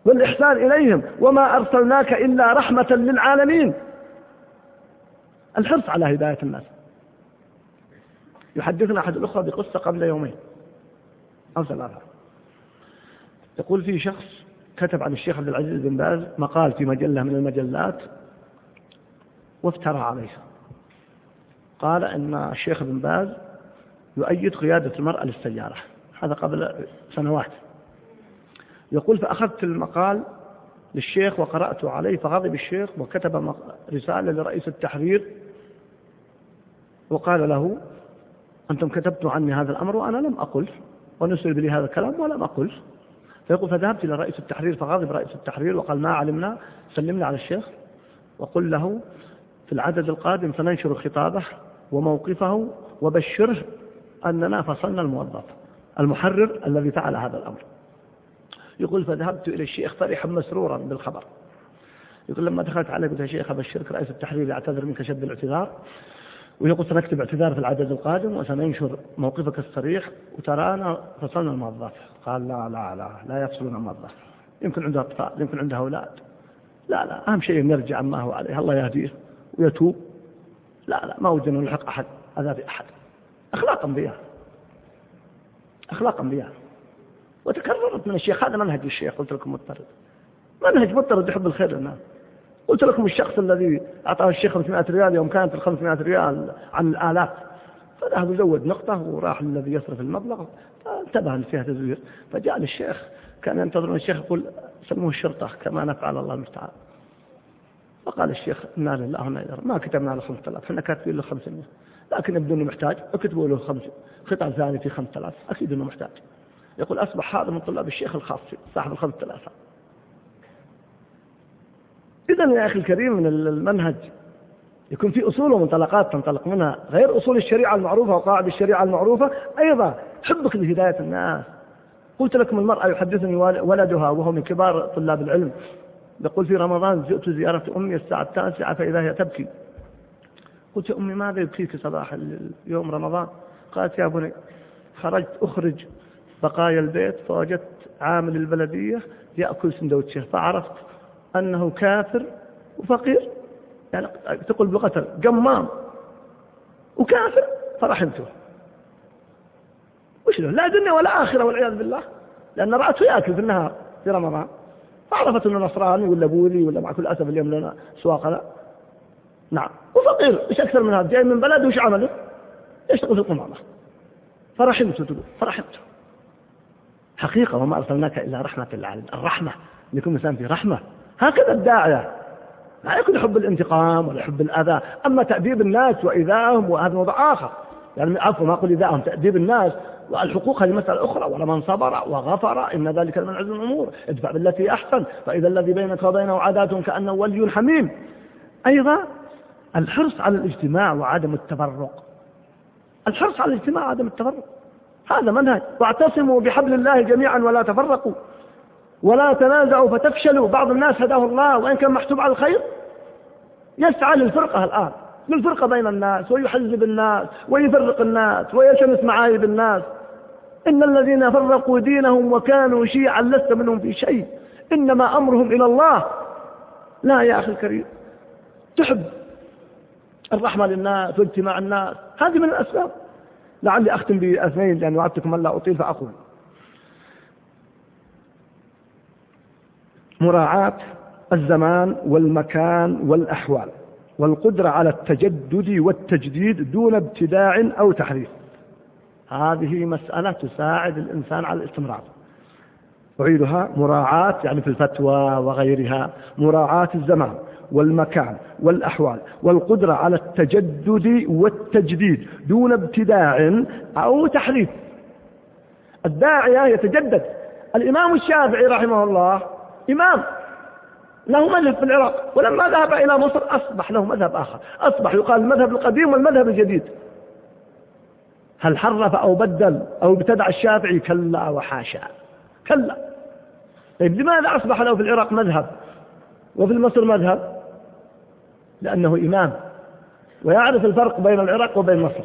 والإحسان إليهم وما أرسلناك إلا رحمة للعالمين. الحرص على هداية الناس. يحدثنا أحد الأخوة بقصة قبل يومين. أو ثلاثة. يقول في شخص كتب عن الشيخ عبد العزيز بن باز مقال في مجلة من المجلات وافترى عليه قال أن الشيخ بن باز يؤيد قيادة المرأة للسيارة. هذا قبل سنوات. يقول فأخذت المقال للشيخ وقرأته عليه فغضب الشيخ وكتب رسالة لرئيس التحرير وقال له أنتم كتبتوا عني هذا الأمر وأنا لم أقل. ونسب لي هذا الكلام ولم أقل فيقول فذهبت إلى رئيس التحرير فغضب رئيس التحرير وقال ما علمنا سلمنا على الشيخ وقل له في العدد القادم سننشر خطابه وموقفه وبشره أننا فصلنا الموظف المحرر الذي فعل هذا الأمر. يقول فذهبت إلى الشيخ فرحا مسرورا بالخبر. يقول لما دخلت عليه قلت يا شيخ أبشرك رئيس التحرير يعتذر منك شد الاعتذار. ويقول سنكتب اعتذار في العدد القادم وسننشر موقفك الصريح وترانا فصلنا الموظف. قال لا لا لا لا يفصلون الموظف. يمكن عنده أطفال يمكن عنده أولاد. لا لا أهم شيء يرجع عما هو عليه. الله يهديه ويتوب. لا لا ما وجدنا نلحق أحد هذا بأحد أخلاق أنبياء. أخلاق أنبياء. وتكررت من الشيخ. هذا منهج الشيخ قلت لكم مضطرد. منهج مضطرد يحب الخير للناس. قلت لكم الشخص الذي أعطاه الشيخ 500 ريال يوم كانت ال 500 ريال عن الآلاف فذهب يزود نقطة وراح للذي يصرف المبلغ. فانتبه فيها تزوير. فجاء للشيخ كان ينتظر الشيخ يقول سموه الشرطة كما نفعل الله المستعان. فقال الشيخ إنا لله وإنا ما كتبنا له 5000 إحنا كاتبين له 500 لكن يبدو إنه محتاج اكتبوا له خمس قطع ثاني في 5000 أكيد إنه محتاج. يقول أصبح هذا من طلاب الشيخ الخاص صاحب ال 5000 إذا يا أخي الكريم من المنهج يكون في أصول ومنطلقات تنطلق منها غير أصول الشريعة المعروفة وقواعد الشريعة المعروفة. أيضا حبك لهداية الناس. قلت لكم المرأة يحدثني ولدها وهو من كبار طلاب العلم. يقول في رمضان جئت زيارة أمي الساعة التاسعة فإذا هي تبكي. قلت يا أمي ماذا يبكيك صباح يوم رمضان؟ قالت يا بني خرجت أخرج بقايا البيت فوجدت عامل البلدية يأكل سندوتشه فعرفت أنه كافر وفقير. يعني تقول بلغة قمام وكافر فرحمته وش له لا دنيا ولا آخرة والعياذ بالله. لأن رأته يأكل في النهار في رمضان. فعرفت أنه نصراني ولا بوذي ولا مع كل أسف اليوم لنا سواقنا نعم. وفقير إيش أكثر من هذا؟ جاي من بلد وش عمله؟ يشتغل في القمامة؟ فرحمته تقول. فرحمته حقيقة وما أرسلناك إلا رحمة للعالمين. الرحمة يكون الإنسان في رحمة. هكذا الداعية. لا يكون يحب الانتقام ولا يحب الأذى أما تأديب الناس وإيذاءهم وهذا موضوع آخر. يعني عفوا ما أقول إيذاءهم تأديب الناس والحقوق هذه مسألة أخرى ولمن صبر وغفر إن ذلك من عزم الأمور. ادفع بالتي أحسن فإذا الذي بينك وبينه عادات كأنه ولي حميم. أيضا الحرص على الاجتماع وعدم التفرق. الحرص على الاجتماع وعدم التفرق. هذا منهج. واعتصموا بحبل الله جميعا ولا تفرقوا. ولا تنازعوا فتفشلوا. بعض الناس هداه الله وإن كان محسوب على الخير يسعى للفرقة الآن. للفرقة بين الناس ويحزب الناس ويفرق الناس ويشمس معايب الناس. إن الذين فرقوا دينهم وكانوا شيعا لست منهم في شيء. إنما أمرهم إلى الله. لا يا أخي الكريم. تحب الرحمة للناس واجتماع الناس. هذه من الأسباب. لعلي أختم بأثنين لأن وعدتكم أن لا أطيل فأقول. مراعاة الزمان والمكان والأحوال والقدرة على التجدد والتجديد دون ابتداع أو تحريف. هذه مسألة تساعد الإنسان على الاستمرار. أعيدها مراعاة يعني في الفتوى وغيرها مراعاة الزمان والمكان والأحوال والقدرة على التجدد والتجديد دون ابتداع أو تحريف. الداعية يتجدد. الإمام الشافعي رحمه الله إمام. له مذهب في العراق. ولما ذهب إلى مصر أصبح له مذهب آخر. أصبح يقال المذهب القديم والمذهب الجديد. هل حرف أو بدل أو ابتدع الشافعي؟ كلا وحاشا. كلا. طيب لماذا أصبح له في العراق مذهب وفي مصر مذهب؟ لأنه إمام. ويعرف الفرق بين العراق وبين مصر.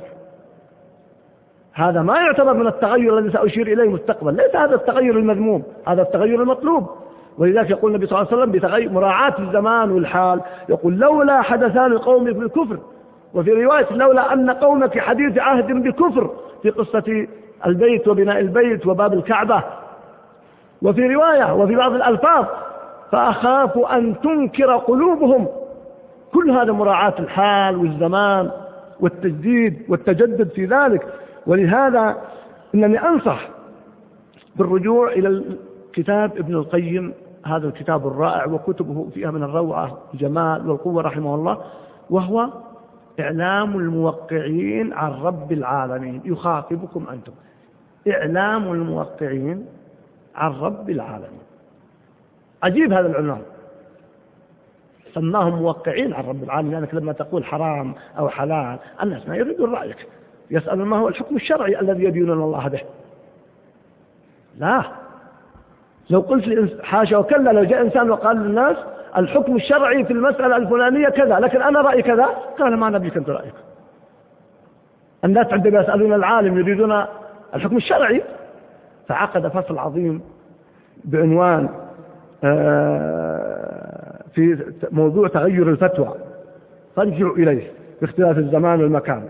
هذا ما يعتبر من التغير الذي سأشير إليه مستقبلا. ليس هذا التغير المذموم. هذا التغير المطلوب. ولذلك يقول النبي صلى الله عليه وسلم بتغير مراعاة الزمان والحال. يقول لولا حدثان القوم في الكفر وفي رواية لولا أن قومك حديث عهد بكفر في قصة البيت وبناء البيت وباب الكعبة. وفي رواية وفي بعض الألفاظ فأخاف أن تنكر قلوبهم. كل هذا مراعاة الحال والزمان والتجديد والتجدد في ذلك. ولهذا إنني أنصح بالرجوع إلى كتاب ابن القيم هذا الكتاب الرائع وكتبه فيها من الروعة الجمال والقوة رحمه الله وهو إعلام الموقعين عن رب العالمين. يخاطبكم أنتم. إعلام الموقعين عن رب العالمين. عجيب هذا العنوان. سماهم موقعين عن رب العالمين لأنك لما تقول حرام أو حلال الناس ما يريدون رأيك. يسألون ما هو الحكم الشرعي الذي يدينون الله به. لا. لو قلت حاشا وكلا لو جاء إنسان وقال للناس الحكم الشرعي في المسألة الفلانية كذا لكن أنا رأيي كذا قال ما نبيك أنت رأيك. الناس عندما يسألون العالم يريدون الحكم الشرعي. فعقد فصل عظيم بعنوان آه، في موضوع تغير الفتوى. فارجعوا إليه باختلاف الزمان والمكان.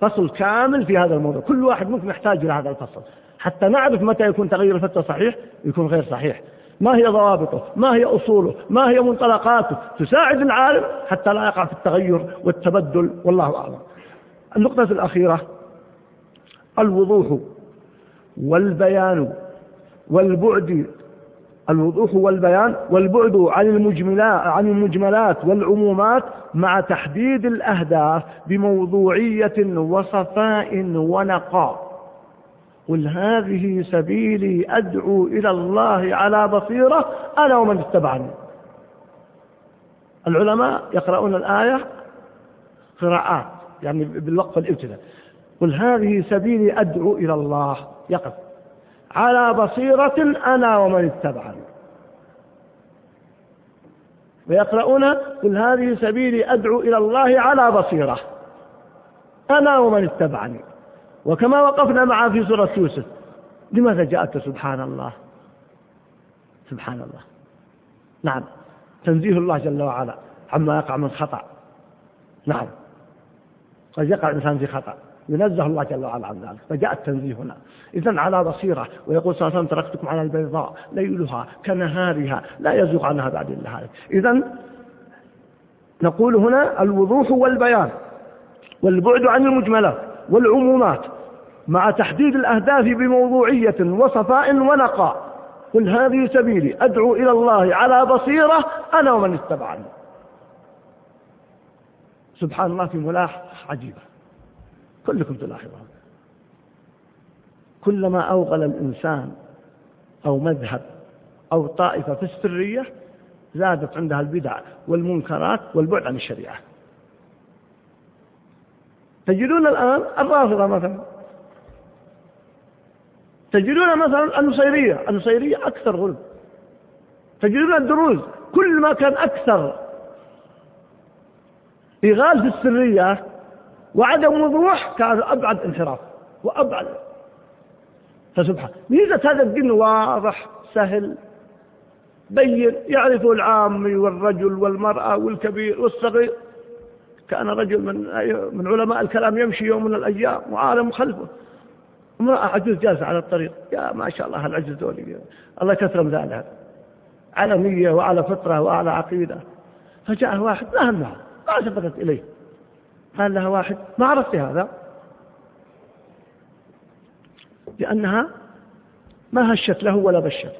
فصل كامل في هذا الموضوع. كل واحد منكم يحتاج إلى هذا الفصل. حتى نعرف متى يكون تغير الفتوى صحيح يكون غير صحيح. ما هي ضوابطه؟ ما هي أصوله؟ ما هي منطلقاته؟ تساعد العالم حتى لا يقع في التغير والتبدل والله أعلم. النقطة الأخيرة الوضوح والبيان والبعد الوضوح والبيان والبعد عن المجملات عن المجملات والعمومات مع تحديد الأهداف بموضوعية وصفاء ونقاء. قل هذه سبيلي أدعو إلى الله على بصيرة أنا ومن اتبعني. العلماء يقرؤون الآية قراءات يعني بالوقف الابتداء قل هذه سبيلي أدعو إلى الله يقف. على بصيرة أنا ومن اتبعني. ويقرؤون قل هذه سبيلي أدعو إلى الله على بصيرة. أنا ومن اتبعني. وكما وقفنا معه في سورة يوسف. لماذا جاءت سبحان الله؟ سبحان الله. نعم. تنزيه الله جل وعلا. عما يقع من خطأ. نعم. قد يقع الإنسان في خطأ. ينزه الله جل وعلا عن ذلك. فجاء التنزيه هنا. إذا على بصيرة ويقول صلى الله عليه وسلم تركتكم على البيضاء ليلها كنهارها لا يزوغ عنها بعد إلا إذا نقول هنا الوضوح والبيان والبعد عن المجملات والعمومات مع تحديد الأهداف بموضوعية وصفاء ونقاء. قل هذه سبيلي أدعو إلى الله على بصيرة أنا ومن اتبعني. سبحان الله في ملاحظة عجيبة. كلكم تلاحظون. كلما أوغل الإنسان أو مذهب أو طائفة في السرية زادت عندها البدع والمنكرات والبعد عن الشريعة. تجدون الآن الرافضة مثلا. تجدون مثلا النصيرية النصيرية أكثر غلب. تجدون الدروز كل ما كان أكثر إغال في السرية وعدم وضوح كان أبعد انحراف وأبعد. فسبحان. ميزة هذا الدين واضح سهل بين يعرفه العامي والرجل والمرأة والكبير والصغير. كان رجل من من علماء الكلام يمشي يوم من الأيام وعالم خلفه. امرأة عجوز جالسة على الطريق. يا ما شاء الله العجز دولي الله كثر مثالها على نية وعلى فطرة وعلى عقيدة. فجاء واحد لا همها ما التفتت إليه. قال لها واحد ما عرفت هذا؟ لأنها ما هشت له ولا بشت.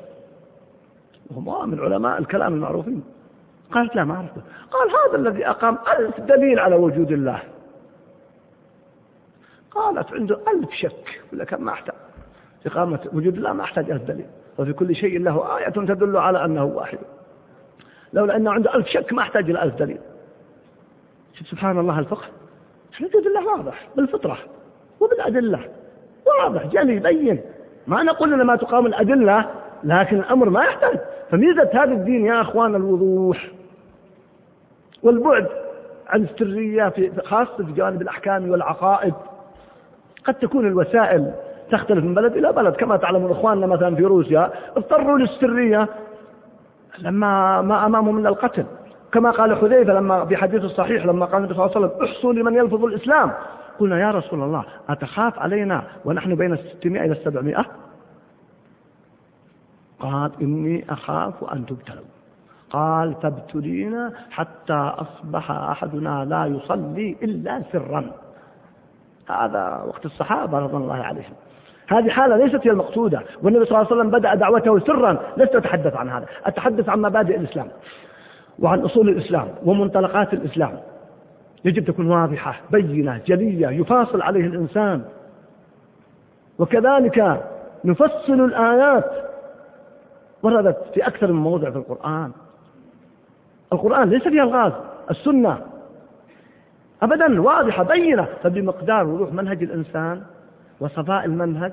وهم من علماء الكلام المعروفين قالت لا ما عرفته قال هذا الذي أقام ألف دليل على وجود الله. قالت عنده ألف شك. ولا كان ما أحتاج. إقامة وجود الله ما أحتاج ألف دليل. وفي كل شيء له آية تدل على أنه واحد. لولا أنه عنده ألف شك ما أحتاج إلى ألف دليل. سبحان الله الفقه وجود الله واضح بالفطرة وبالأدلة واضح جلي بين ما نقول لنا ما تقام الأدلة لكن الأمر ما يحتاج. فميزة هذا الدين يا أخوان الوضوح والبعد عن السرية في خاصة في جوانب الأحكام والعقائد. قد تكون الوسائل تختلف من بلد إلى بلد كما تعلمون إخواننا مثلا في روسيا اضطروا للسرية لما ما أمامهم من القتل. كما قال حذيفة لما في حديث الصحيح لما قال النبي صلى الله عليه وسلم احصوا لمن يلفظ الإسلام. قلنا يا رسول الله أتخاف علينا ونحن بين الستمائة إلى السبعمائة قال إني أخاف أن تبتلوا. قال فابتلينا حتى أصبح أحدنا لا يصلي إلا سرا. هذا وقت الصحابة رضي الله عليهم. هذه حالة ليست هي المقصودة والنبي صلى الله عليه وسلم بدأ دعوته سرا لست أتحدث عن هذا أتحدث عن مبادئ الإسلام. وعن أصول الإسلام ومنطلقات الإسلام. يجب تكون واضحة بينة جلية يفاصل عليه الإنسان. وكذلك نفصل الآيات وردت في أكثر من موضع في القرآن. القرآن ليس فيها الغاز السنة. أبدا واضحة بينة. فبمقدار وضوح منهج الإنسان وصفاء المنهج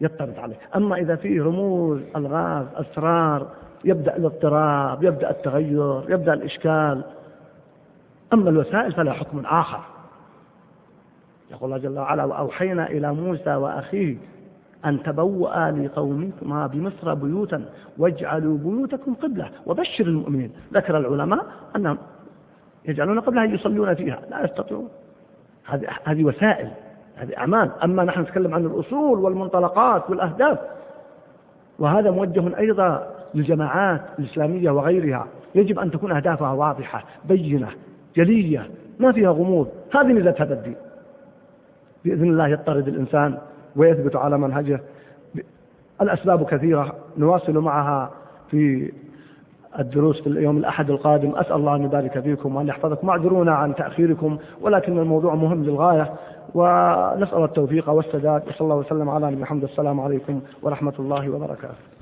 يضطرد عليه. أما إذا فيه رموز ألغاز أسرار يبدأ الاضطراب يبدأ التغير يبدأ الإشكال. أما الوسائل فلا حكم آخر. يقول الله جل وعلا وأوحينا إلى موسى وأخيه أن تبوأ لقومكما بمصر بيوتا واجعلوا بيوتكم قبلة وبشر المؤمنين. ذكر العلماء أنهم يجعلون قبلها يصلون فيها. لا يستطيعون. هذه هذه وسائل هذه أعمال. أما نحن نتكلم عن الأصول والمنطلقات والأهداف وهذا موجه أيضا للجماعات الإسلامية وغيرها يجب أن تكون أهدافها واضحة بينة جلية ما فيها غموض. هذه ميزة هذا الدين. بإذن الله يضطرد الإنسان ويثبت على منهجه. الأسباب كثيرة نواصل معها في الدروس في اليوم الأحد القادم. أسأل الله أن يبارك فيكم وأن يحفظكم. معذرونا عن تأخيركم ولكن الموضوع مهم للغاية. ونسأل التوفيق والسداد. وصلى الله وسلم على نبينا محمد. السلام عليكم ورحمة الله وبركاته.